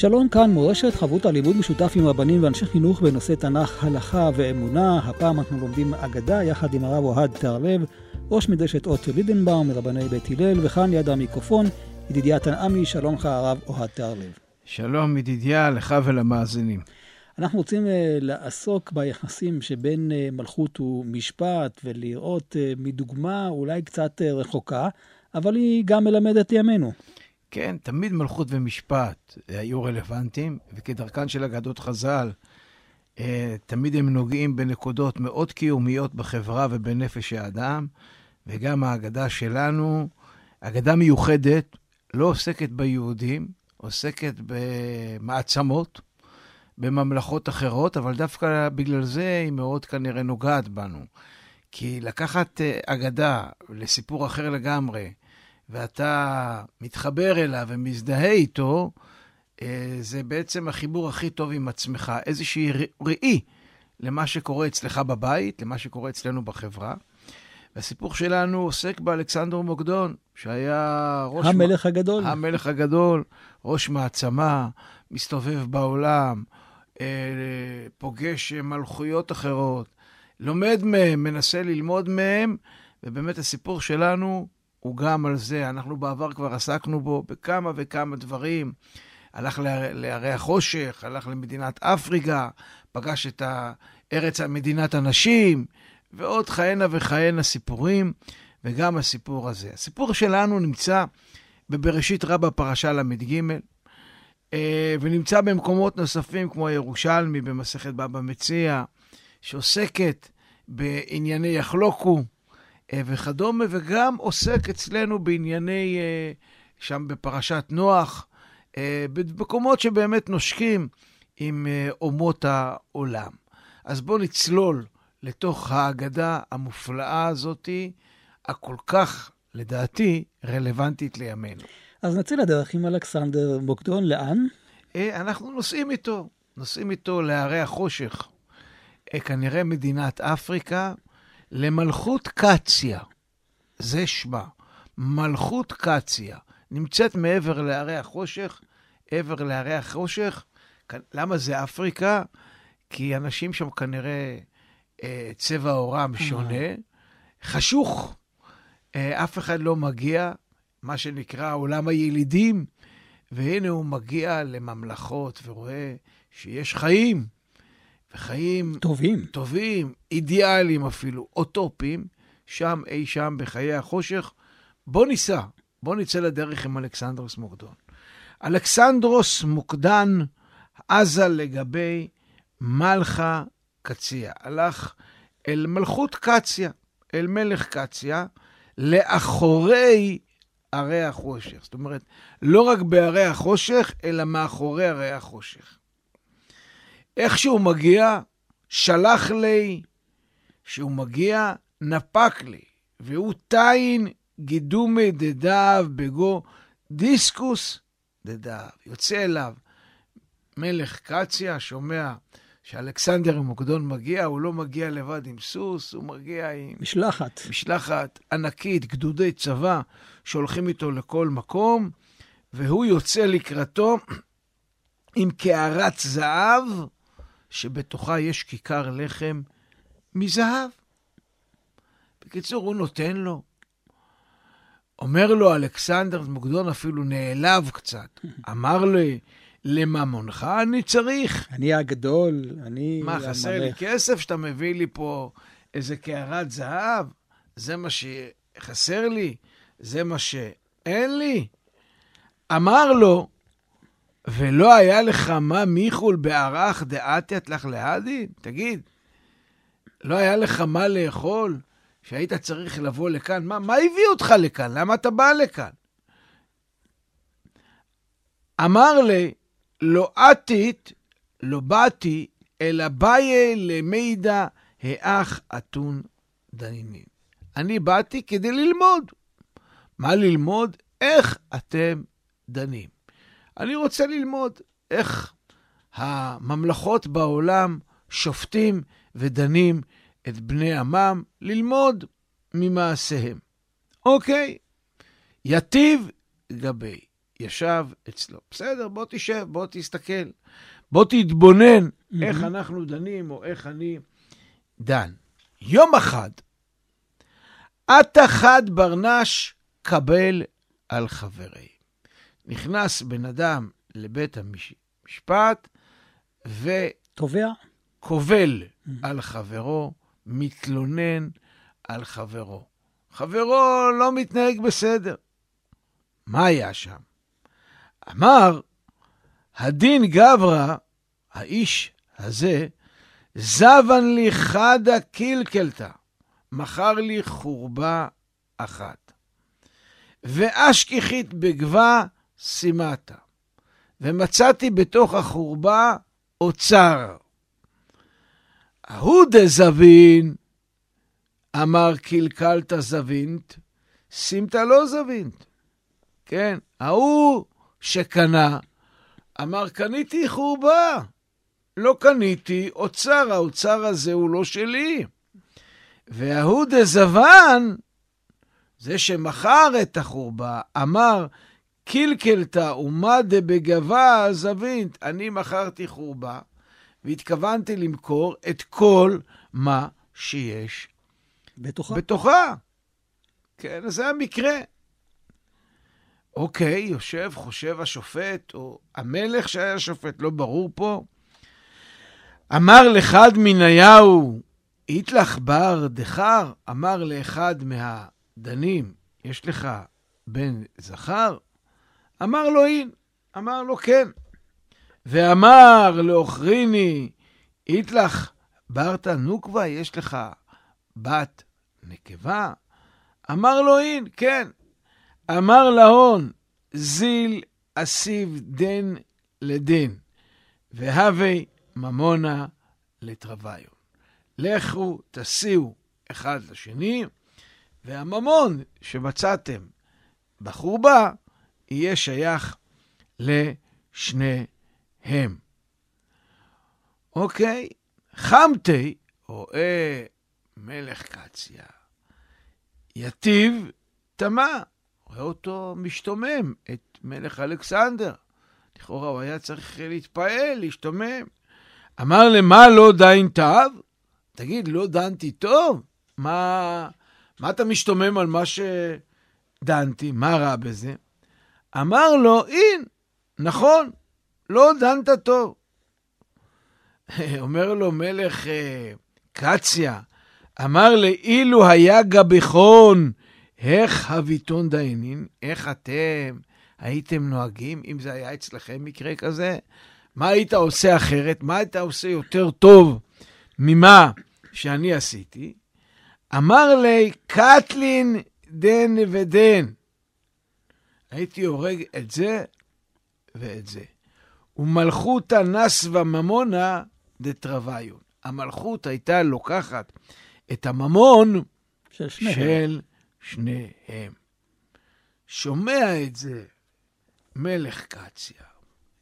שלום כאן מורשת חבות הלימוד משותף עם רבנים ואנשי חינוך בנושא תנ"ך, הלכה ואמונה. הפעם אנחנו לומדים אגדה יחד עם הרב אוהד תרלב, ראש מדרשת אות לידנבאום מרבני בית הלל, וכאן ליד המיקרופון ידידיה תנעמי, שלום לך הרב אוהד תרלב. שלום ידידיה, לך ולמאזינים. אנחנו רוצים uh, לעסוק ביחסים שבין uh, מלכות ומשפט ולראות uh, מדוגמה אולי קצת uh, רחוקה, אבל היא גם מלמדת ימינו. כן, תמיד מלכות ומשפט היו רלוונטיים, וכדרכן של אגדות חז"ל, אה, תמיד הם נוגעים בנקודות מאוד קיומיות בחברה ובנפש האדם, וגם האגדה שלנו, אגדה מיוחדת, לא עוסקת ביהודים, עוסקת במעצמות, בממלכות אחרות, אבל דווקא בגלל זה היא מאוד כנראה נוגעת בנו. כי לקחת אה, אגדה לסיפור אחר לגמרי, ואתה מתחבר אליו ומזדהה איתו, אה, זה בעצם החיבור הכי טוב עם עצמך, איזושהי ראי למה שקורה אצלך בבית, למה שקורה אצלנו בחברה. והסיפור שלנו עוסק באלכסנדר מוקדון, שהיה ראש... המלך מ... הגדול. המלך הגדול, ראש מעצמה, מסתובב בעולם, אה, פוגש מלכויות אחרות, לומד מהם, מנסה ללמוד מהם, ובאמת הסיפור שלנו הוא גם על זה. אנחנו בעבר כבר עסקנו בו בכמה וכמה דברים. הלך לערי החושך, הלך למדינת אפריקה, פגש את ארץ מדינת הנשים, ועוד כהנה וכהנה סיפורים, וגם הסיפור הזה. הסיפור שלנו נמצא בבראשית רבה פרשה ל"ג, אה, ונמצא במקומות נוספים כמו הירושלמי במסכת בבא מציע, שעוסקת בענייני יחלוקו, וכדומה, וגם עוסק אצלנו בענייני, אה, שם בפרשת נוח, אה, במקומות שבאמת נושקים עם אומות העולם. אז בואו נצלול לתוך ההגדה המופלאה הזאתי, הכל כך, לדעתי, רלוונטית לימינו. אז נצא לדרך עם אלכסנדר מוקדון, לאן? אנחנו נוסעים איתו, נוסעים איתו להרי החושך. כנראה מדינת אפריקה, למלכות קציה, זה שמה, מלכות קציה, נמצאת מעבר להרי החושך, עבר להרי החושך. למה זה אפריקה? כי אנשים שם כנראה אה, צבע עורם שונה, חשוך, אה, אף אחד לא מגיע, מה שנקרא עולם הילידים, והנה הוא מגיע לממלכות ורואה שיש חיים. וחיים... טובים. טובים, אידיאליים אפילו, אוטופיים, שם, אי שם, בחיי החושך. בוא ניסע, בוא נצא לדרך עם אלכסנדרוס מוקדון. אלכסנדרוס מוקדן עזה לגבי מלכה קציה. הלך אל מלכות קציה, אל מלך קציה, לאחורי ערי החושך. זאת אומרת, לא רק בערי החושך, אלא מאחורי ערי החושך. איך שהוא מגיע, שלח לי, שהוא מגיע, נפק לי, והוא תין גידומי דדב בגו דיסקוס דדב. יוצא אליו מלך קציה, שומע שאלכסנדר מוקדון מגיע, הוא לא מגיע לבד עם סוס, הוא מגיע עם... משלחת. משלחת ענקית, גדודי צבא, שהולכים איתו לכל מקום, והוא יוצא לקראתו עם קערת זהב שבתוכה יש כיכר לחם מזהב. בקיצור, הוא נותן לו. אומר לו אלכסנדר מוקדון אפילו נעלב קצת. אמר לי, לממונך אני צריך. אני הגדול, אני מה, חסר לי כסף שאתה מביא לי פה איזה קערת זהב? זה מה שחסר לי? זה מה שאין לי? אמר לו, ולא היה לך מה מיכול בערך דעתיית לך להדין? תגיד, לא היה לך מה לאכול שהיית צריך לבוא לכאן? מה, מה הביא אותך לכאן? למה אתה בא לכאן? אמר לי, לא עתית לא באתי, אלא באיה למידע האח אתון דנינים. אני באתי כדי ללמוד. מה ללמוד? איך אתם דנים. אני רוצה ללמוד איך הממלכות בעולם שופטים ודנים את בני עמם, ללמוד ממעשיהם. אוקיי, יטיב גבי, ישב אצלו. בסדר, בוא תשב, בוא תסתכל, בוא תתבונן. איך אנחנו דנים או איך אני דן. יום אחד, את אחד ברנש קבל על חברי. נכנס בן אדם לבית המשפט תובע? וקובל על חברו, מתלונן על חברו. חברו לא מתנהג בסדר. מה היה שם? אמר, הדין גברא, האיש הזה, זבן לי חדה קילקלתא, מכר לי חורבה אחת. ואשכיחית בגבה שימתה, ומצאתי בתוך החורבה אוצר. ההוא דזבין, אמר קלקלת זבינט, שימת לא זבינט. כן, ההוא שקנה, אמר קניתי חורבה. לא קניתי אוצר, האוצר הזה הוא לא שלי. וההוא דזבן, זה שמכר את החורבה, אמר קלקלתא ומה דבגבה זבינט, אני מכרתי חורבה, והתכוונתי למכור את כל מה שיש בתוכה. בתוכה. כן, אז זה המקרה. אוקיי, יושב, חושב השופט, או המלך שהיה שופט, לא ברור פה. אמר לאחד מניהו, איתלך בר דחר, אמר לאחד מהדנים, יש לך בן זכר? אמר לו אין, אמר לו כן. ואמר לאוכריני, איתלך ברתא נוקבה, יש לך בת נקבה? אמר לו אין, כן. אמר להון, זיל אסיב דן לדן, והווה ממונה לטרוויון. לכו, תסיעו אחד לשני, והממון שמצאתם בחורבה יהיה שייך לשניהם. אוקיי, חמתי, רואה מלך קציה, יתיב תמה, רואה אותו משתומם, את מלך אלכסנדר. לכאורה הוא היה צריך להתפעל, להשתומם. אמר למה לא דין תב? תגיד, לא דנתי טוב? מה, מה אתה משתומם על מה שדנתי? מה רע בזה? אמר לו, אין, נכון, לא דנת טוב. אומר לו מלך אה, קציה, אמר לאילו היה גביכון, איך הביטון דיינין, איך אתם הייתם נוהגים, אם זה היה אצלכם מקרה כזה? מה היית עושה אחרת? מה היית עושה יותר טוב ממה שאני עשיתי? אמר לי, קטלין דן ודן. הייתי הורג את זה ואת זה. ומלכותא נסווה ממונה דטרוויון. המלכות הייתה לוקחת את הממון של שניהם. של שניהם. שומע את זה מלך קציה,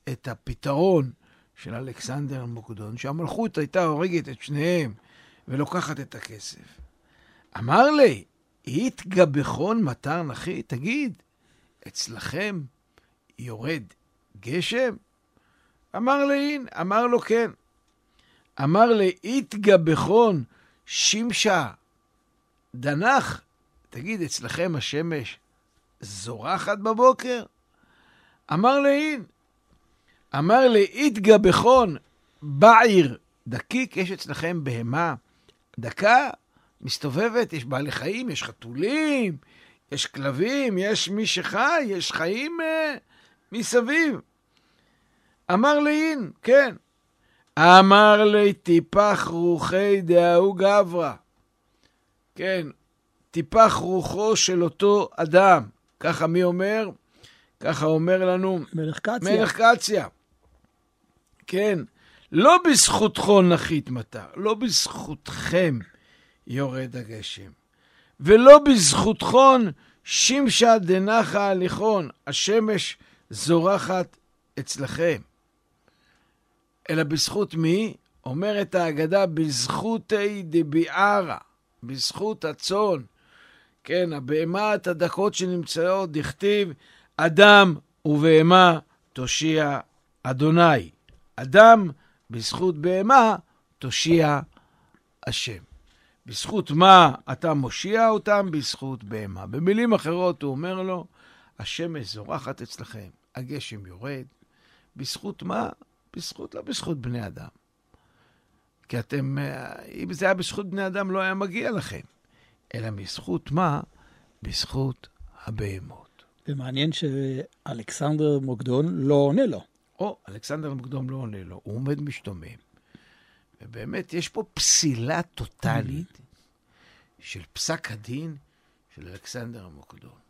את הפתרון של אלכסנדר המוקדון, שהמלכות הייתה הורגת את שניהם ולוקחת את הכסף. אמר לי, התגבכון מטר נכי? תגיד, אצלכם יורד גשם? אמר לי, אין. אמר לו, כן. אמר לי, התגבכון שמשה דנח? תגיד, אצלכם השמש זורחת בבוקר? אמר לאין. אמר לאיתגה בכון בעיר דקיק, יש אצלכם בהמה דקה, מסתובבת, יש בעלי חיים, יש חתולים, יש כלבים, יש מי שחי, יש חיים אה, מסביב. אמר לאין, כן. אמר לי, טיפח רוחי דההוא גברא. כן, טיפח רוחו של אותו אדם. ככה מי אומר? ככה אומר לנו מלך קציה. מלך קציה. כן, לא בזכותכו נחית מטר, לא בזכותכם יורד הגשם, ולא בזכותכון שמשה דנחה הליכון, השמש זורחת אצלכם. אלא בזכות מי? אומרת ההגדה, בזכותי דביערה, בזכות הצאן. כן, הבהמת הדקות שנמצאות, דכתיב, אדם ובהמה תושיע אדוני. אדם, בזכות בהמה, תושיע השם. בזכות מה אתה מושיע אותם? בזכות בהמה. במילים אחרות הוא אומר לו, השמש זורחת אצלכם, הגשם יורד. בזכות מה? בזכות, לא בזכות בני אדם. כי אתם, אה, אם זה היה בזכות בני אדם, לא היה מגיע לכם. אלא בזכות מה? בזכות הבהמות. ומעניין שאלכסנדר מוקדון לא עונה לו. או, אלכסנדר מוקדון לא עונה לו, הוא עומד משתומם. ובאמת, יש פה פסילה טוטאלית של פסק הדין של אלכסנדר המוקדון.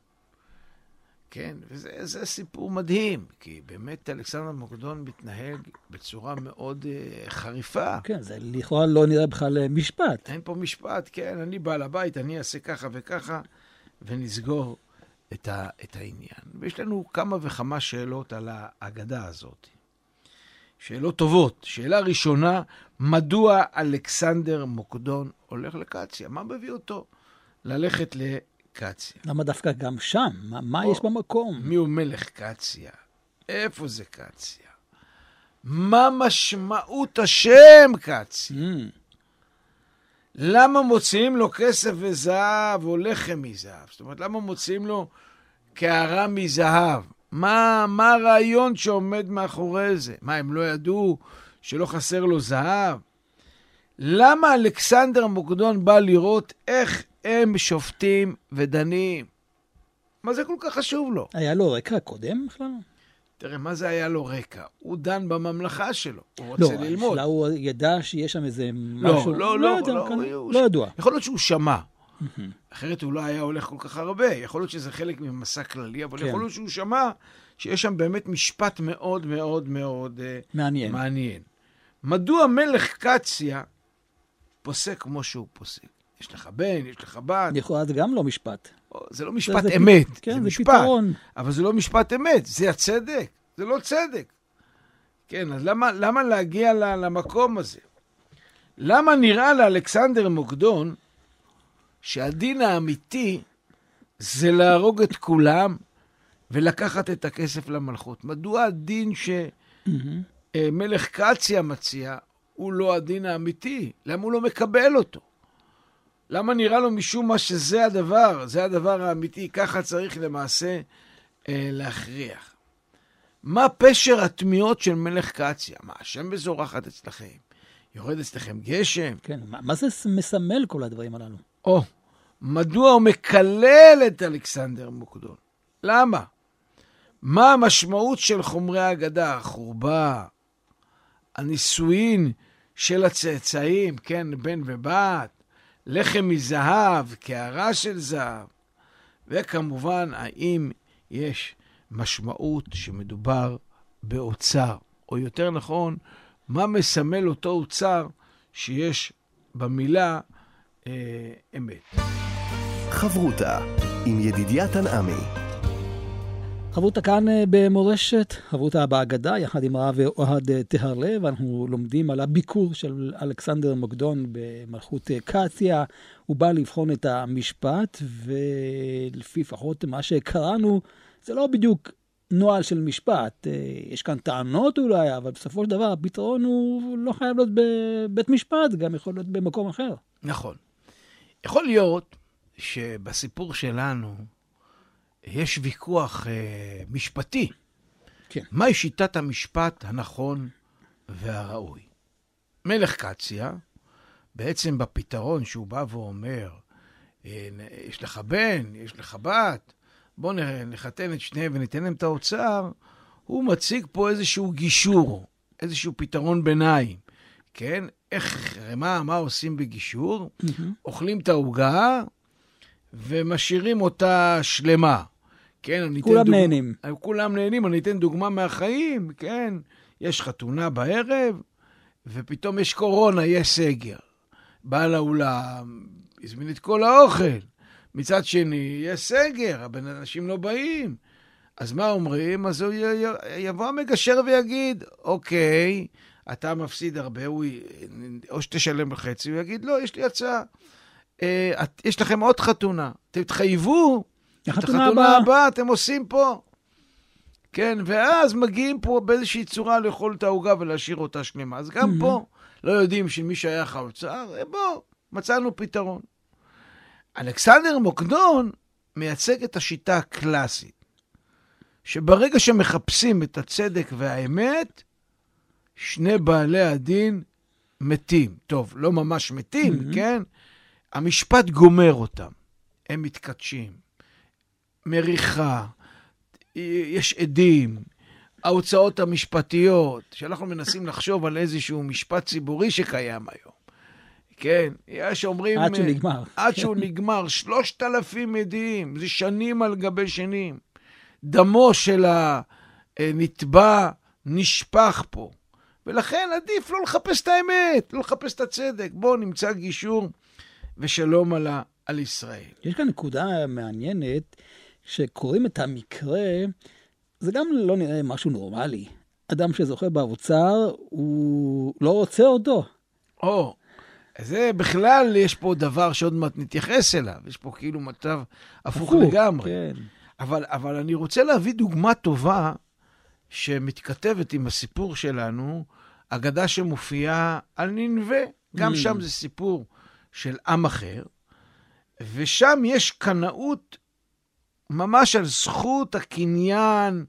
כן, וזה סיפור מדהים, כי באמת אלכסנדר מוקדון מתנהג בצורה מאוד uh, חריפה. כן, זה לכאורה לא נראה בכלל אה, משפט. אין פה משפט, כן, אני בעל הבית, אני אעשה ככה וככה, ונסגור את, ה, את העניין. ויש לנו כמה וכמה שאלות על האגדה הזאת. שאלות טובות. שאלה ראשונה, מדוע אלכסנדר מוקדון הולך לקציה? מה מביא אותו ללכת לקציה? למה דווקא גם שם? מה, מה או, יש במקום? מי הוא מלך קציה? איפה זה קציה? מה משמעות השם קציה? Mm. למה מוציאים לו כסף וזהב או לחם מזהב? זאת אומרת, למה מוציאים לו קערה מזהב? מה, מה הרעיון שעומד מאחורי זה? מה, הם לא ידעו שלא חסר לו זהב? למה אלכסנדר מוקדון בא לראות איך הם שופטים ודנים? מה זה כל כך חשוב לו? היה לו רקע קודם בכלל? תראה, מה זה היה לו רקע? הוא דן בממלכה שלו, הוא רוצה לא, ללמוד. לא, הוא ידע שיש שם איזה לא, משהו... לא, לא, לא, יודע, לא, הוא, לא ידוע. יכול להיות שהוא שמע. אחרת הוא לא היה הולך כל כך הרבה. יכול להיות שזה חלק ממסע כללי, אבל כן. יכול להיות שהוא שמע שיש שם באמת משפט מאוד מאוד מאוד אה, מעניין. מעניין. מדוע מלך קציה פוסק כמו שהוא פוסק? יש לך בן, יש לך בת. לכאורה זה גם לא משפט. זה לא משפט זה אמת, כן, זה, זה משפט. פתרון. אבל זה לא משפט אמת, זה הצדק, זה לא צדק. כן, אז למה, למה להגיע למקום הזה? למה נראה לאלכסנדר מוקדון שהדין האמיתי זה להרוג את כולם ולקחת את הכסף למלכות? מדוע הדין שמלך קציה מציע הוא לא הדין האמיתי? למה הוא לא מקבל אותו? למה נראה לו משום מה שזה הדבר, זה הדבר האמיתי, ככה צריך למעשה אה, להכריח. מה פשר התמיהות של מלך קציה? מה, השם בזורחת אצלכם? יורד אצלכם גשם? כן, מה, מה זה מסמל כל הדברים הללו? או, מדוע הוא מקלל את אלכסנדר מוקדון? למה? מה המשמעות של חומרי האגדה? החורבה, הנישואין של הצאצאים, כן, בן ובת, לחם מזהב, קערה של זהב, וכמובן, האם יש משמעות שמדובר באוצר, או יותר נכון, מה מסמל אותו אוצר שיש במילה אה, אמת. חברותה עם ידידיה תנעמי חברותה כאן אה, במורשת, חברותה בהגדה, יחד עם הרב אוהד אה, טהרלב, אנחנו לומדים על הביקור של אלכסנדר מוקדון במלכות אה, קציה. הוא בא לבחון את המשפט, ולפי לפחות מה שקראנו, זה לא בדיוק נוהל של משפט. יש כאן טענות אולי, אבל בסופו של דבר הפתרון הוא לא חייב להיות בבית משפט, גם יכול להיות במקום אחר. נכון. יכול להיות שבסיפור שלנו, יש ויכוח אה, משפטי. כן. מהי שיטת המשפט הנכון והראוי? מלך קציה, בעצם בפתרון שהוא בא ואומר, אה, יש לך בן, יש לך בת, בואו נחתן את שניהם וניתן להם את האוצר, הוא מציג פה איזשהו גישור, איזשהו פתרון ביניים, כן? איך, מה, מה עושים בגישור? אוכלים את העוגה ומשאירים אותה שלמה. כן, אני אתן. כולם נהנים. כולם נהנים, אני אתן דוגמה מהחיים, כן. יש חתונה בערב, ופתאום יש קורונה, יש סגר. בעל האולם הזמין את כל האוכל. מצד שני, יש סגר, הבן אנשים לא באים. אז מה אומרים? אז הוא יבוא המגשר ויגיד, אוקיי, אתה מפסיד הרבה, הוא... או שתשלם בחצי, הוא יגיד, לא, יש לי הצעה. אה, יש לכם עוד חתונה, תתחייבו, את החתונה הבאה הבא אתם עושים פה. כן, ואז מגיעים פה באיזושהי צורה לאכול את העוגה ולהשאיר אותה שלמה. אז גם mm-hmm. פה לא יודעים שמי שייך האוצר, אה, בוא, מצאנו פתרון. אלכסנדר מוקדון מייצג את השיטה הקלאסית, שברגע שמחפשים את הצדק והאמת, שני בעלי הדין מתים. טוב, לא ממש מתים, mm-hmm. כן? המשפט גומר אותם. הם מתכתשים. מריחה, יש עדים, ההוצאות המשפטיות, שאנחנו מנסים לחשוב על איזשהו משפט ציבורי שקיים היום. כן, יש אומרים... עד שהוא נגמר. עד שהוא נגמר, שלושת אלפים עדים, זה שנים על גבי שנים. דמו של הנתבע נשפך פה. ולכן עדיף לא לחפש את האמת, לא לחפש את הצדק. בואו נמצא גישור ושלום על, ה, על ישראל. יש כאן נקודה מעניינת, שקוראים את המקרה, זה גם לא נראה משהו נורמלי. אדם שזוכה באוצר, הוא לא רוצה אותו. או, זה בכלל, יש פה דבר שעוד מעט נתייחס אליו. יש פה כאילו מצב הפוך לגמרי. כן. אבל, אבל אני רוצה להביא דוגמה טובה שמתכתבת עם הסיפור שלנו, אגדה שמופיעה על ננבה. גם mm. שם זה סיפור של עם אחר, ושם יש קנאות ממש על זכות הקניין,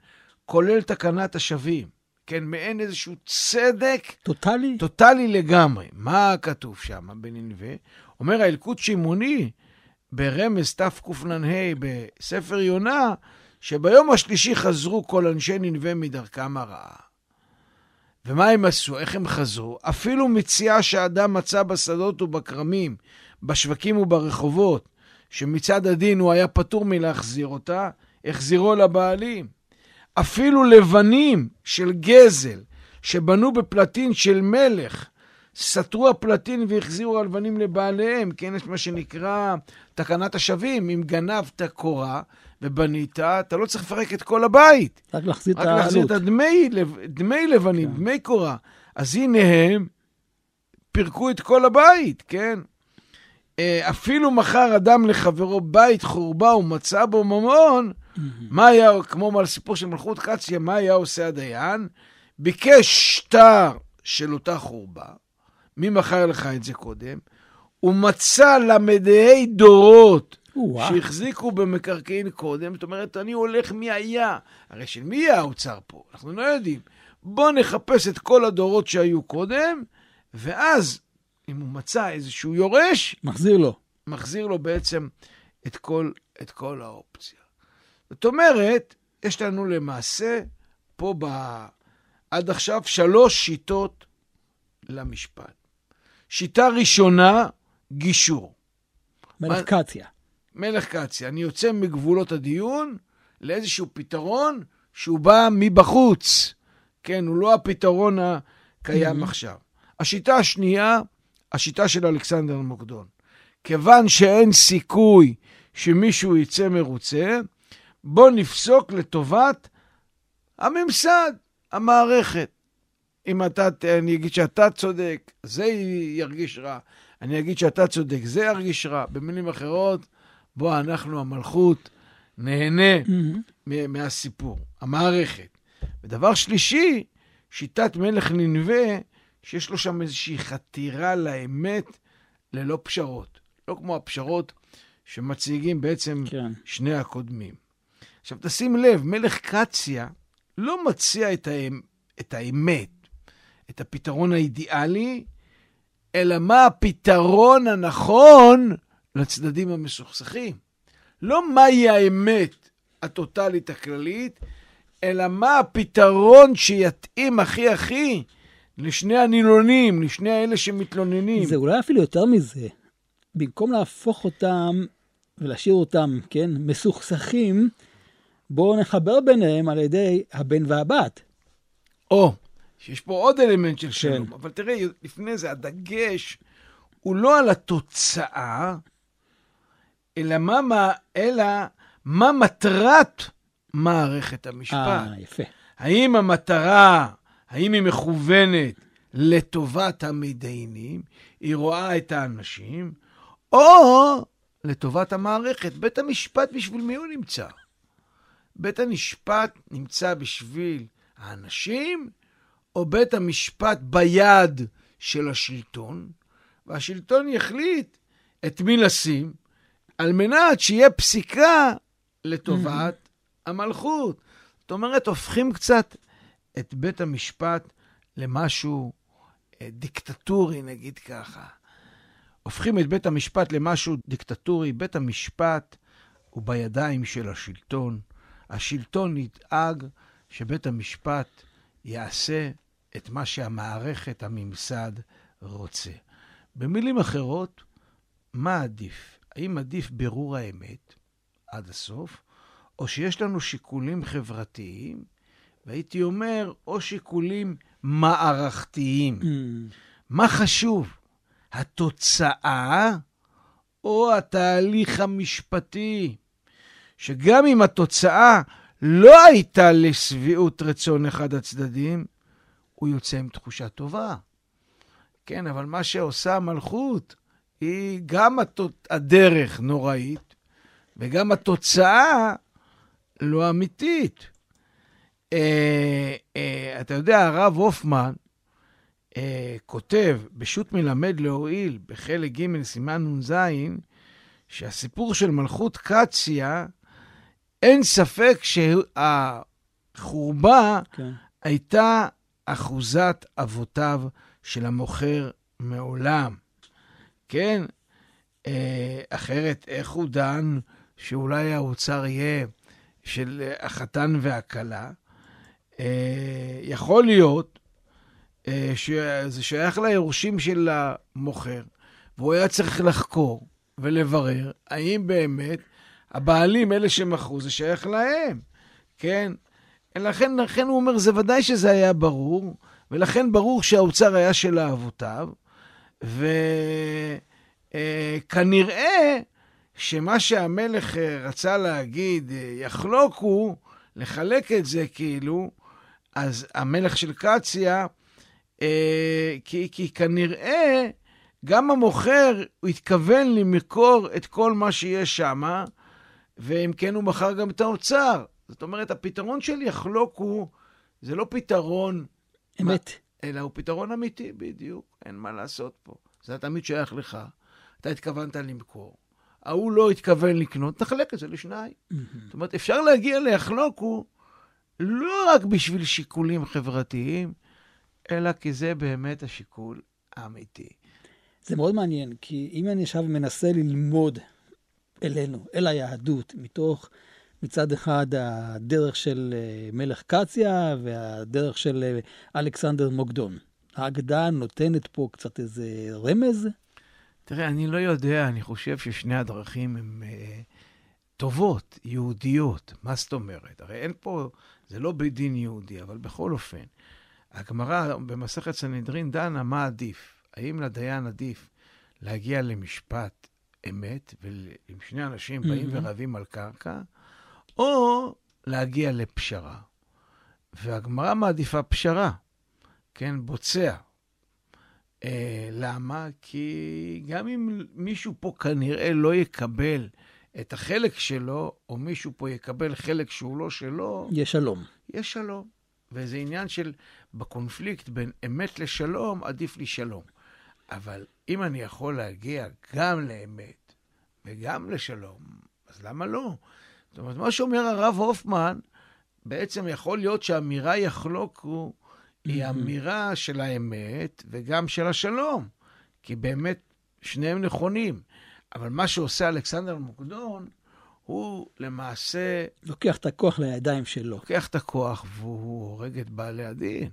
כולל תקנת השבים. כן, מעין איזשהו צדק... טוטאלי? טוטאלי לגמרי. מה כתוב שם בננבה? אומר האלקוט שמעוני ברמז תקנ"ה בספר יונה, שביום השלישי חזרו כל אנשי ננבה מדרכם הרעה. ומה הם עשו? איך הם חזרו? אפילו מציאה שאדם מצא בשדות ובכרמים, בשווקים וברחובות, שמצד הדין הוא היה פטור מלהחזיר אותה, החזירו לבעלים. אפילו לבנים של גזל, שבנו בפלטין של מלך, סתרו הפלטין והחזירו הלבנים לבעליהם, כן, יש מה שנקרא תקנת השבים. אם גנבת קורה ובנית, אתה לא צריך לפרק את כל הבית. רק להחזיר את העלות. רק להחזיר את הדמי, דמי לבנים, כן. דמי קורה. אז הנה הם פירקו את כל הבית, כן? אה, אפילו מכר אדם לחברו בית חורבה ומצא בו ממון, מה היה, כמו הסיפור של מלכות קציה, מה היה עושה הדיין? ביקש שטר של אותה חורבה, מי מכר לך את זה קודם? הוא מצא למדעי דורות שהחזיקו במקרקעין קודם, זאת אומרת, אני הולך מי היה. הרי של מי היה האוצר פה? אנחנו לא יודעים. בואו נחפש את כל הדורות שהיו קודם, ואז, אם הוא מצא איזשהו יורש... מחזיר לו. מחזיר לו בעצם את כל, את כל האופציה. זאת אומרת, יש לנו למעשה פה ב... עד עכשיו שלוש שיטות למשפט. שיטה ראשונה, גישור. מלך קציה. מלך קציה. אני יוצא מגבולות הדיון לאיזשהו פתרון שהוא בא מבחוץ. כן, הוא לא הפתרון הקיים mm-hmm. עכשיו. השיטה השנייה, השיטה של אלכסנדר מוקדון. כיוון שאין סיכוי שמישהו יצא מרוצה, בוא נפסוק לטובת הממסד, המערכת. אם אתה, אני אגיד שאתה צודק, זה ירגיש רע. אני אגיד שאתה צודק, זה ירגיש רע. במילים אחרות, בוא, אנחנו המלכות, נהנה mm-hmm. מהסיפור, המערכת. ודבר שלישי, שיטת מלך ננבה, שיש לו שם איזושהי חתירה לאמת ללא פשרות. לא כמו הפשרות שמציגים בעצם כן. שני הקודמים. עכשיו, תשים לב, מלך קציה לא מציע את, האמת, את האמת, את הפתרון האידיאלי, אלא מה הפתרון הנכון לצדדים המסוכסכים. לא מהי האמת הטוטלית הכללית, אלא מה הפתרון שיתאים הכי הכי לשני הנילונים, לשני האלה שמתלוננים. זה אולי אפילו יותר מזה. במקום להפוך אותם ולהשאיר אותם, כן, מסוכסכים, בואו נחבר ביניהם על ידי הבן והבת. או, שיש פה עוד אלמנט של שלום. אבל תראה, לפני זה, הדגש הוא לא על התוצאה, אלא מה, מה, אלא מה מטרת מערכת המשפט. אה, יפה. האם המטרה, האם היא מכוונת לטובת המתדיינים, היא רואה את האנשים, או לטובת המערכת. בית המשפט, בשביל מי הוא נמצא? בית המשפט נמצא בשביל האנשים, או בית המשפט ביד של השלטון, והשלטון יחליט את מי לשים, על מנת שיהיה פסיקה לטובת המלכות. זאת אומרת, הופכים קצת את בית המשפט למשהו אה, דיקטטורי, נגיד ככה. הופכים את בית המשפט למשהו דיקטטורי. בית המשפט הוא בידיים של השלטון. השלטון ידאג שבית המשפט יעשה את מה שהמערכת, הממסד, רוצה. במילים אחרות, מה עדיף? האם עדיף בירור האמת עד הסוף, או שיש לנו שיקולים חברתיים, והייתי אומר, או שיקולים מערכתיים. Mm. מה חשוב, התוצאה או התהליך המשפטי? שגם אם התוצאה לא הייתה לשביעות רצון אחד הצדדים, הוא יוצא עם תחושה טובה. כן, אבל מה שעושה המלכות היא גם הדרך נוראית, וגם התוצאה לא אמיתית. אה, אה, אתה יודע, הרב הופמן אה, כותב בשו"ת מלמד להועיל, בחלק ג' סימן נ"ז, שהסיפור של מלכות קציה, אין ספק שהחורבה כן. הייתה אחוזת אבותיו של המוכר מעולם. כן? אה, אחרת, איך הוא דן שאולי האוצר יהיה של החתן והכלה? אה, יכול להיות אה, שזה שייך ליורשים של המוכר, והוא היה צריך לחקור ולברר האם באמת הבעלים, אלה שמכרו, זה שייך להם, כן? לכן, לכן הוא אומר, זה ודאי שזה היה ברור, ולכן ברור שהאוצר היה של אבותיו, וכנראה שמה שהמלך אה, רצה להגיד, אה, יחלוקו, לחלק את זה כאילו, אז המלך של קציה, אה, כי, כי כנראה גם המוכר, הוא התכוון למכור את כל מה שיש שם, ואם כן, הוא מכר גם את האוצר. זאת אומרת, הפתרון של יחלוק הוא, זה לא פתרון... אמת. מה, אלא הוא פתרון אמיתי, בדיוק. אין מה לעשות פה. זה תמיד שייך לך. אתה התכוונת למכור. ההוא לא התכוון לקנות, תחלק את זה לשניים. זאת אומרת, אפשר להגיע ליחלוק הוא לא רק בשביל שיקולים חברתיים, אלא כי זה באמת השיקול האמיתי. זה מאוד מעניין, כי אם אני עכשיו מנסה ללמוד אלינו, אל היהדות, מתוך מצד אחד הדרך של אה, מלך קציה והדרך של אה, אלכסנדר מוקדון. ההגדה נותנת פה קצת איזה רמז? תראה, אני לא יודע, אני חושב ששני הדרכים הן uh, טובות, יהודיות. מה זאת אומרת? הרי אין פה, זה לא בית דין יהודי, אבל בכל אופן, הגמרא במסכת סנהדרין דנה מה עדיף. האם לדיין עדיף להגיע למשפט אמת, ואם שני אנשים באים mm-hmm. ורבים על קרקע, או להגיע לפשרה. והגמרא מעדיפה פשרה, כן, בוצע. אה, למה? כי גם אם מישהו פה כנראה לא יקבל את החלק שלו, או מישהו פה יקבל חלק שהוא לא שלו, יש שלום. יש שלום. וזה עניין של, בקונפליקט בין אמת לשלום, עדיף לי שלום. אבל אם אני יכול להגיע גם לאמת וגם לשלום, אז למה לא? זאת אומרת, מה שאומר הרב הופמן, בעצם יכול להיות שהאמירה יחלוקו היא אמירה של האמת וגם של השלום, כי באמת שניהם נכונים. אבל מה שעושה אלכסנדר מוקדון, הוא למעשה... לוקח את הכוח לידיים שלו. לוקח את הכוח והוא הורג את בעלי הדין.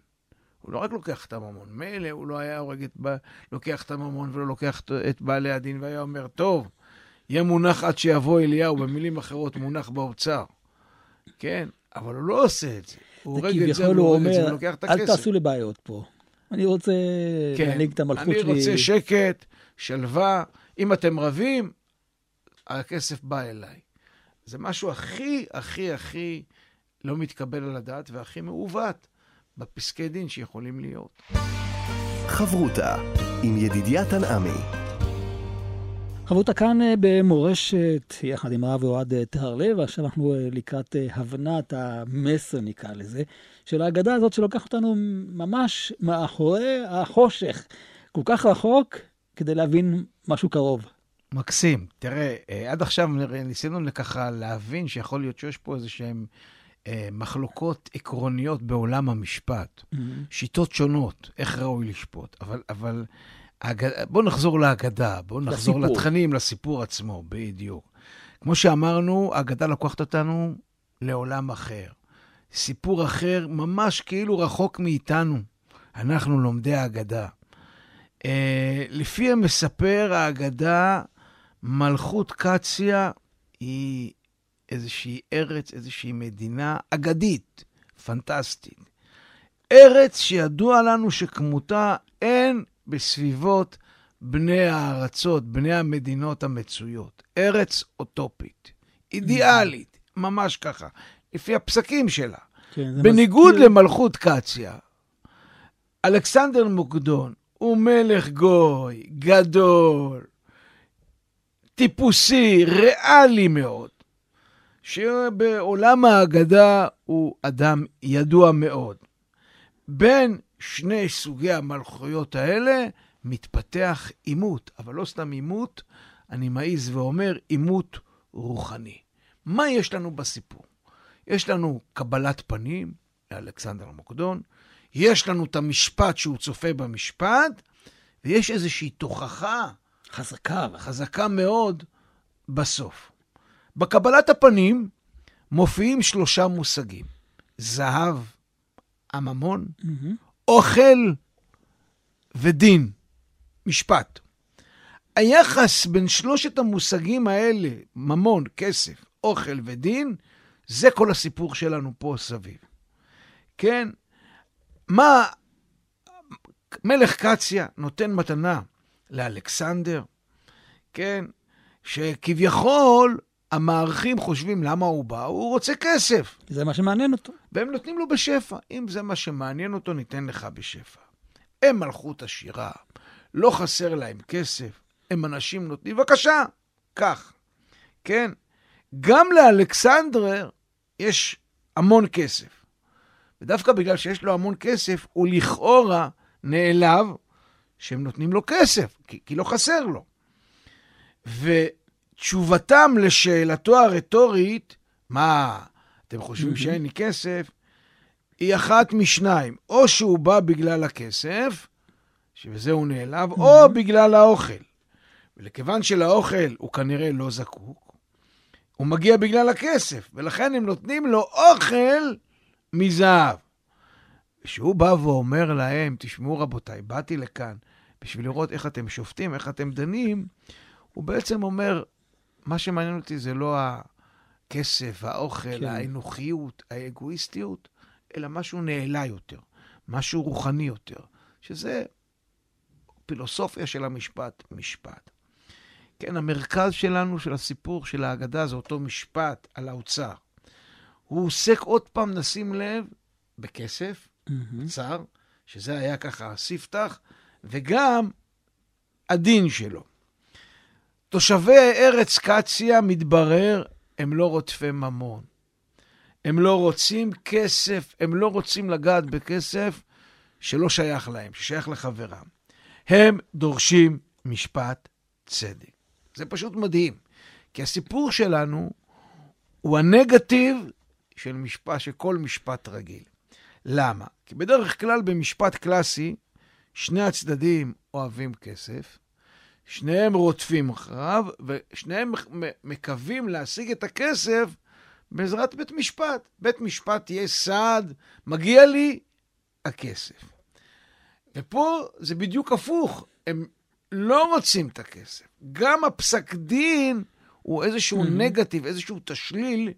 הוא לא רק לוקח את הממון. מילא הוא לא היה הורג את... ב... לוקח את הממון ולא לוקח את בעלי הדין, והיה אומר, טוב, יהיה מונח עד שיבוא אליהו, במילים אחרות, מונח באוצר. כן, אבל הוא לא עושה את זה. הוא הורג את זה, הוא הורג את זה, אומר, ולוקח את אל הכסף. תעשו לי בעיות פה. אני רוצה כן, להנהיג את המלכות אני שלי. רוצה שקט, שלווה. אם אתם רבים, הכסף בא אליי. זה משהו הכי, הכי, הכי לא מתקבל על הדעת והכי מעוות בפסקי דין שיכולים להיות. חברותה עם ידידיה תנעמי. חברותה כאן אה, במורשת, יחד עם הרב אוהד אה, טהרלב, עכשיו אנחנו אה, לקראת הבנת המסר, נקרא לזה, של ההגדה הזאת שלוקח אותנו ממש מאחורי החושך, כל כך רחוק, כדי להבין משהו קרוב. מקסים. תראה, אה, עד עכשיו ניסינו ככה להבין שיכול להיות שיש פה איזה שהן מחלוקות עקרוניות בעולם המשפט. שיטות שונות, איך ראוי לשפוט. אבל, אבל האגד... בואו נחזור להגדה, בואו נחזור לסיפור. לתכנים, לסיפור עצמו, בדיוק. כמו שאמרנו, ההגדה לוקחת אותנו לעולם אחר. סיפור אחר, ממש כאילו רחוק מאיתנו. אנחנו לומדי ההגדה. אה, לפי המספר ההגדה, מלכות קציה היא איזושהי ארץ, איזושהי מדינה אגדית, פנטסטית. ארץ שידוע לנו שכמותה אין בסביבות בני הארצות, בני המדינות המצויות. ארץ אוטופית, אידיאלית, ממש ככה, לפי הפסקים שלה. כן, בניגוד מזכיר- למלכות קציה, אלכסנדר מוקדון הוא מלך גוי, גדול, טיפוסי, ריאלי מאוד, שבעולם ההגדה הוא אדם ידוע מאוד. בין שני סוגי המלכויות האלה מתפתח עימות, אבל לא סתם עימות, אני מעז ואומר עימות רוחני. מה יש לנו בסיפור? יש לנו קבלת פנים לאלכסנדר המוקדון, יש לנו את המשפט שהוא צופה במשפט, ויש איזושהי תוכחה חזקה. חזקה מאוד בסוף. בקבלת הפנים מופיעים שלושה מושגים: זהב, הממון, מהמם. אוכל ודין, משפט. היחס בין שלושת המושגים האלה, ממון, כסף, אוכל ודין, זה כל הסיפור שלנו פה סביב. כן? מה מלך קציה נותן מתנה לאלכסנדר, כן? שכביכול המארחים חושבים למה הוא בא, הוא רוצה כסף. זה מה שמעניין אותו. והם נותנים לו בשפע. אם זה מה שמעניין אותו, ניתן לך בשפע. הם מלכות עשירה, לא חסר להם כסף, הם אנשים נותנים, בבקשה, קח. כן? גם לאלכסנדר יש המון כסף. ודווקא בגלל שיש לו המון כסף, הוא לכאורה נעלב שהם נותנים לו כסף, כי, כי לא חסר לו. ותשובתם לשאלתו הרטורית, מה, אתם חושבים שאין לי כסף? היא אחת משניים. או שהוא בא בגלל הכסף, שבזה הוא נעלב, או בגלל האוכל. ולכיוון שלאוכל הוא כנראה לא זקוק, הוא מגיע בגלל הכסף, ולכן הם נותנים לו אוכל מזהב. כשהוא בא ואומר להם, תשמעו רבותיי, באתי לכאן בשביל לראות איך אתם שופטים, איך אתם דנים, הוא בעצם אומר, מה שמעניין אותי זה לא הכסף, האוכל, כן. האנוכיות, האגואיסטיות, אלא משהו נעלה יותר, משהו רוחני יותר, שזה פילוסופיה של המשפט, משפט. כן, המרכז שלנו, של הסיפור, של ההגדה, זה אותו משפט על האוצר. הוא עוסק עוד פעם, נשים לב, בכסף, מהמם. צר, שזה היה ככה הספתח, וגם הדין שלו. תושבי ארץ קציה, מתברר, הם לא רודפי ממון. הם לא רוצים כסף, הם לא רוצים לגעת בכסף שלא שייך להם, ששייך לחברם. הם דורשים משפט צדק. זה פשוט מדהים, כי הסיפור שלנו הוא הנגטיב של משפט, של כל משפט רגיל. למה? כי בדרך כלל במשפט קלאסי, שני הצדדים אוהבים כסף, שניהם רודפים אחריו, ושניהם מקווים להשיג את הכסף בעזרת בית משפט. בית משפט יהיה סעד, מגיע לי הכסף. ופה זה בדיוק הפוך, הם לא רוצים את הכסף. גם הפסק דין הוא איזשהו Mhm. נגטיב, איזשהו תשליל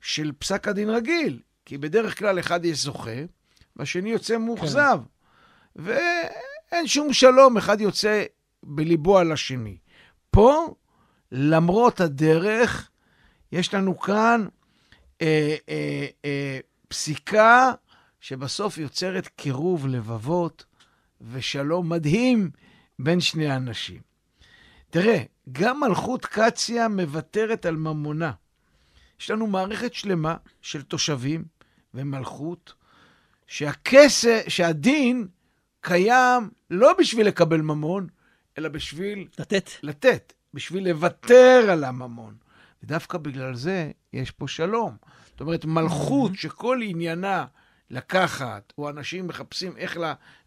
של פסק הדין רגיל. כי בדרך כלל אחד יש זוכה, והשני יוצא מאוכזב. ואין שום שלום, אחד יוצא בליבו על השני. פה, למרות הדרך, יש לנו כאן אה, אה, אה, פסיקה שבסוף יוצרת קירוב לבבות ושלום מדהים בין שני אנשים. תראה, גם מלכות קציה מוותרת על ממונה. יש לנו מערכת שלמה של תושבים ומלכות, שהכסף, שהדין קיים לא בשביל לקבל ממון, אלא בשביל לתת. לתת, בשביל לוותר על הממון. ודווקא בגלל זה יש פה שלום. זאת אומרת, מלכות שכל עניינה לקחת, או אנשים מחפשים איך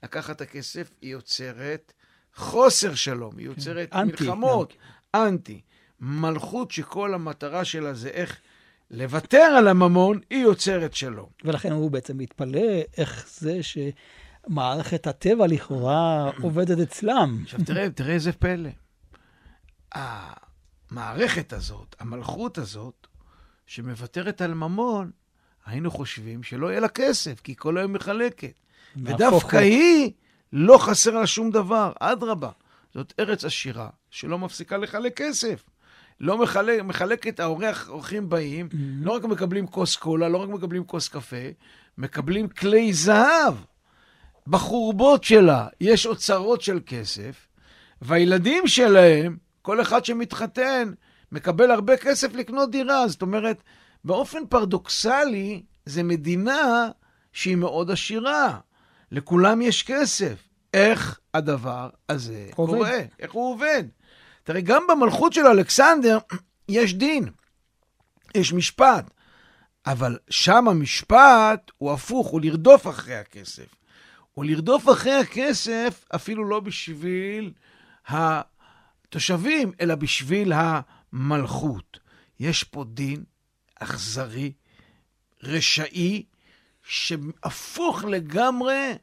לקחת את הכסף, היא יוצרת חוסר שלום, היא יוצרת אנטי, מלחמות, אנטי. מלכות שכל המטרה שלה זה איך לוותר על הממון, היא יוצרת שלום. ולכן הוא בעצם מתפלא איך זה שמערכת הטבע לכאורה עובדת אצלם. עכשיו תראה, תראה איזה פלא. המערכת הזאת, המלכות הזאת, שמוותרת על ממון, היינו חושבים שלא יהיה לה כסף, כי כל היום מחלקת. ודווקא היא, לא חסר לה שום דבר, אדרבה. זאת ארץ עשירה שלא מפסיקה לחלק כסף. לא מחלק, מחלקת, האורח, האורחים באים, mm-hmm. לא רק מקבלים כוס קולה, לא רק מקבלים כוס קפה, מקבלים כלי זהב. בחורבות שלה יש אוצרות של כסף, והילדים שלהם, כל אחד שמתחתן, מקבל הרבה כסף לקנות דירה. זאת אומרת, באופן פרדוקסלי, זו מדינה שהיא מאוד עשירה. לכולם יש כסף. איך הדבר הזה עובד. קורה? איך הוא עובד? תראה, גם במלכות של אלכסנדר יש דין, יש משפט, אבל שם המשפט הוא הפוך, הוא לרדוף אחרי הכסף. הוא לרדוף אחרי הכסף אפילו לא בשביל התושבים, אלא בשביל המלכות. יש פה דין אכזרי, רשעי, שהפוך לגמרי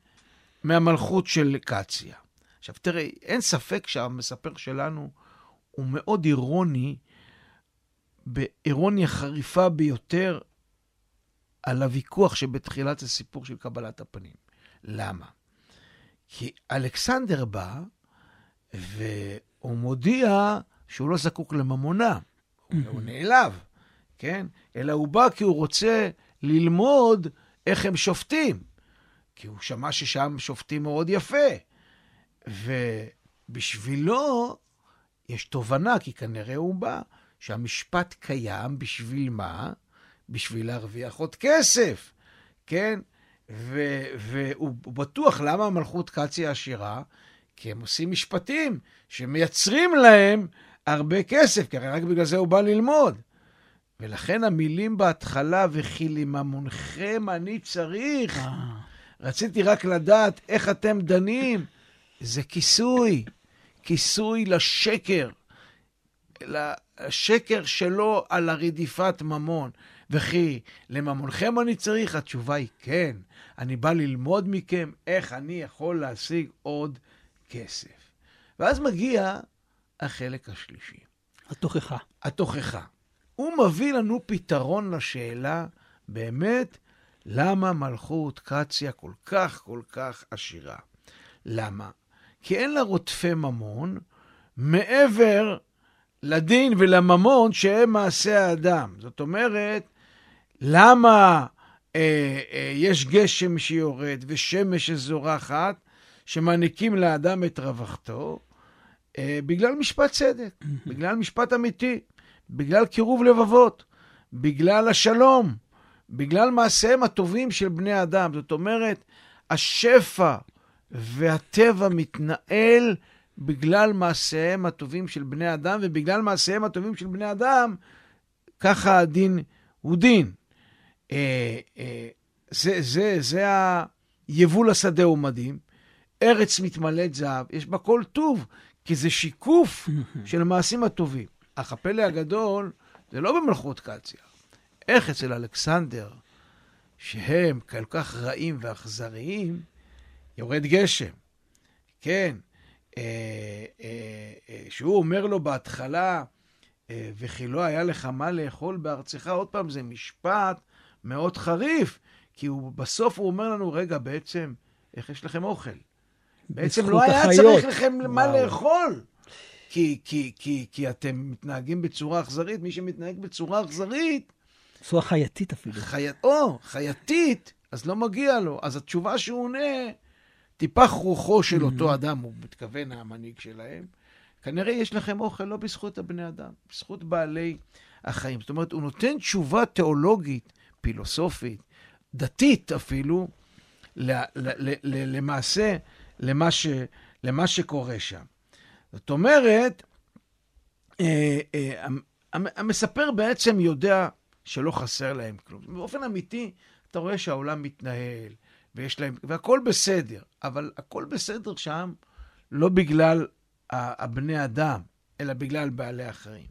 מהמלכות של קציה. עכשיו תראה, אין ספק שהמספר שלנו הוא מאוד אירוני, באירוניה חריפה ביותר, על הוויכוח שבתחילת הסיפור של קבלת הפנים. למה? כי אלכסנדר בא, והוא מודיע שהוא לא זקוק לממונה, הוא נעלב, כן? אלא הוא בא כי הוא רוצה ללמוד איך הם שופטים. כי הוא שמע ששם שופטים מאוד יפה. ובשבילו יש תובנה, כי כנראה הוא בא, שהמשפט קיים בשביל מה? בשביל להרוויח עוד כסף, כן? ו- והוא בטוח למה המלכות קצי עשירה? כי הם עושים משפטים שמייצרים להם הרבה כסף, כי הרי רק בגלל זה הוא בא ללמוד. ולכן המילים בהתחלה, וכי לממונכם אני צריך, אה. רציתי רק לדעת איך אתם דנים, זה כיסוי. כיסוי לשקר, לשקר שלו על הרדיפת ממון. וכי לממונכם אני צריך? התשובה היא כן. אני בא ללמוד מכם איך אני יכול להשיג עוד כסף. ואז מגיע החלק השלישי. התוכחה. התוכחה. הוא מביא לנו פתרון לשאלה, באמת, למה מלכות קציה כל כך כל כך עשירה? למה? כי אין לה רודפי ממון מעבר לדין ולממון שהם מעשה האדם. זאת אומרת, למה אה, אה, יש גשם שיורד ושמש שזורחת, שמעניקים לאדם את רווחתו? אה, בגלל משפט צדק, בגלל משפט אמיתי, בגלל קירוב לבבות, בגלל השלום, בגלל מעשיהם הטובים של בני אדם. זאת אומרת, השפע והטבע מתנהל בגלל מעשיהם הטובים של בני אדם, ובגלל מעשיהם הטובים של בני אדם, ככה הדין הוא דין. אה, אה, זה, זה, זה היבול השדה הוא מדהים. ארץ מתמלאת זהב, יש בה כל טוב, כי זה שיקוף של המעשים הטובים. אך הפלא הגדול זה לא במלכות קציה. איך אצל אלכסנדר, שהם כל כך רעים ואכזריים, יורד גשם. כן, אה, אה, אה, שהוא אומר לו בהתחלה, וכי לא היה לך מה לאכול בארצך, עוד פעם, זה משפט מאוד חריף, כי הוא, בסוף הוא אומר לנו, רגע, בעצם, איך יש לכם אוכל? בעצם לא היה החיות. צריך לכם מה וואו. לאכול. כי, כי, כי, כי אתם מתנהגים בצורה אכזרית, מי שמתנהג בצורה אכזרית, צורה חייתית אפילו. חי... או, חייתית, אז לא מגיע לו. אז התשובה שהוא עונה, טיפח רוחו של אותו אדם, הוא מתכוון המנהיג שלהם, כנראה יש לכם אוכל לא בזכות הבני אדם, בזכות בעלי החיים. זאת אומרת, הוא נותן תשובה תיאולוגית, פילוסופית, דתית אפילו, למעשה, למה, ש, למה שקורה שם. זאת אומרת, אה, אה, המ- המ- המספר בעצם יודע שלא חסר להם כלום. באופן אמיתי, אתה רואה שהעולם מתנהל, ויש להם, והכל בסדר, אבל הכל בסדר שם לא בגלל הבני אדם, אלא בגלל בעלי החיים.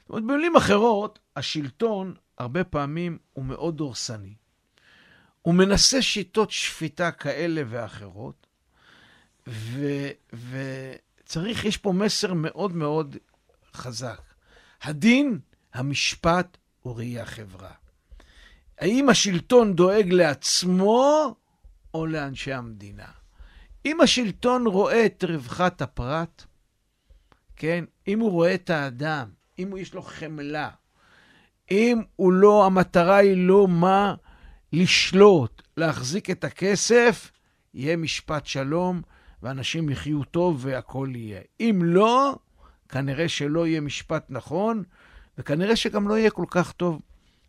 זאת אומרת, במילים אחרות, השלטון הרבה פעמים הוא מאוד דורסני. הוא מנסה שיטות שפיטה כאלה ואחרות, ו- וצריך, יש פה מסר מאוד מאוד חזק. הדין, המשפט וראי החברה. האם השלטון דואג לעצמו או לאנשי המדינה? אם השלטון רואה את רווחת הפרט, כן? אם הוא רואה את האדם, אם יש לו חמלה, אם הוא לא, המטרה היא לא מה לשלוט, להחזיק את הכסף, יהיה משפט שלום, ואנשים יחיו טוב והכול יהיה. אם לא, כנראה שלא יהיה משפט נכון, וכנראה שגם לא יהיה כל כך טוב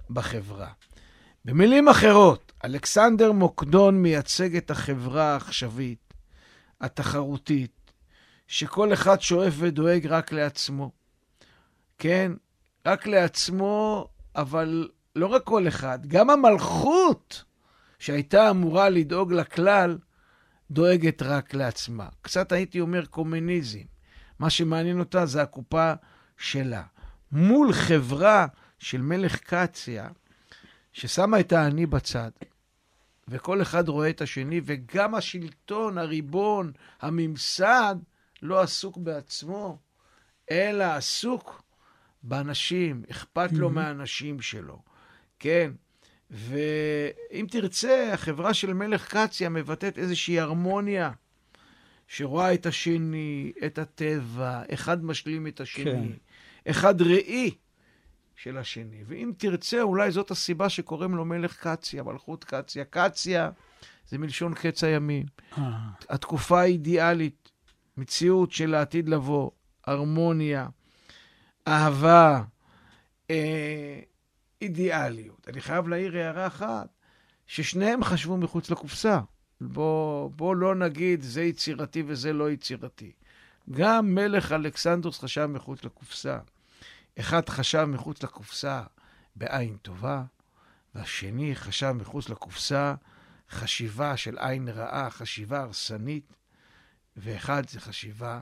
בחברה. במילים אחרות, אלכסנדר מוקדון מייצג את החברה העכשווית, התחרותית, שכל אחד שואף ודואג רק לעצמו. כן, רק לעצמו, אבל לא רק כל אחד, גם המלכות שהייתה אמורה לדאוג לכלל, דואגת רק לעצמה. קצת הייתי אומר קומוניזם. מה שמעניין אותה זה הקופה שלה. מול חברה של מלך קציה, ששמה את האני בצד, וכל אחד רואה את השני, וגם השלטון, הריבון, הממסד, לא עסוק בעצמו, אלא עסוק באנשים, אכפת לו מהאנשים שלו, כן? ואם תרצה, החברה של מלך קציה מבטאת איזושהי הרמוניה, שרואה את השני, את הטבע, אחד משלים את השני, כן. אחד ראי של השני. ואם תרצה, אולי זאת הסיבה שקוראים לו מלך קציה, מלכות קציה. קציה זה מלשון קץ הימים. אה, התקופה האידיאלית, מציאות של העתיד לבוא, הרמוניה, אהבה, אה, אידיאליות. אני חייב להעיר הערה אחת, ששניהם חשבו מחוץ לקופסה. בוא, בוא לא נגיד זה יצירתי וזה לא יצירתי. גם מלך אלכסנדרוס חשב מחוץ לקופסה. אחד חשב מחוץ לקופסה בעין טובה, והשני חשב מחוץ לקופסה חשיבה של עין רעה, חשיבה הרסנית, ואחד זה חשיבה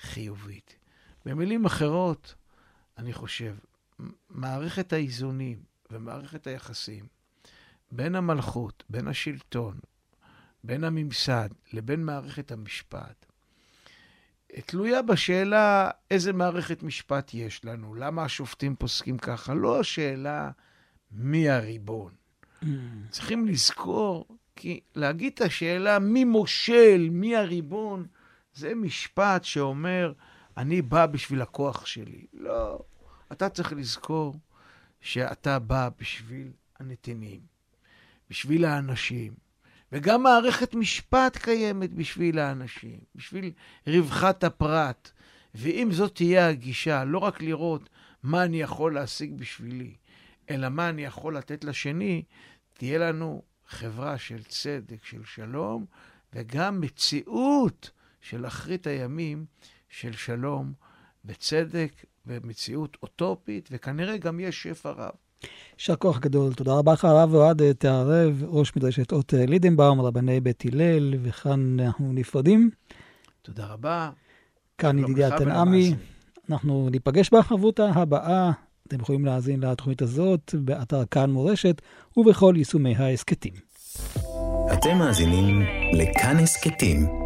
חיובית. במילים אחרות, אני חושב, מערכת האיזונים ומערכת היחסים בין המלכות, בין השלטון, בין הממסד לבין מערכת המשפט, תלויה בשאלה איזה מערכת משפט יש לנו, למה השופטים פוסקים ככה, לא השאלה מי הריבון. צריכים לזכור, כי להגיד את השאלה מי מושל, מי הריבון, זה משפט שאומר, אני בא בשביל הכוח שלי. לא, אתה צריך לזכור שאתה בא בשביל הנתינים, בשביל האנשים. וגם מערכת משפט קיימת בשביל האנשים, בשביל רווחת הפרט. ואם זאת תהיה הגישה, לא רק לראות מה אני יכול להשיג בשבילי, אלא מה אני יכול לתת לשני, תהיה לנו חברה של צדק, של שלום, וגם מציאות של אחרית הימים של שלום וצדק ומציאות אוטופית, וכנראה גם יש שפע רב. יישר כוח גדול. תודה רבה לך, הרב אוהד תערב, ראש מדרשת אות לידנבאום, רבני בית הלל, וכאן אנחנו נפרדים. תודה רבה. כאן ידידיה תנעמי. אנחנו ניפגש בחברותה הבאה. אתם יכולים להאזין לתוכנית הזאת באתר כאן מורשת ובכל יישומי ההסכתים. אתם מאזינים לכאן הסכתים,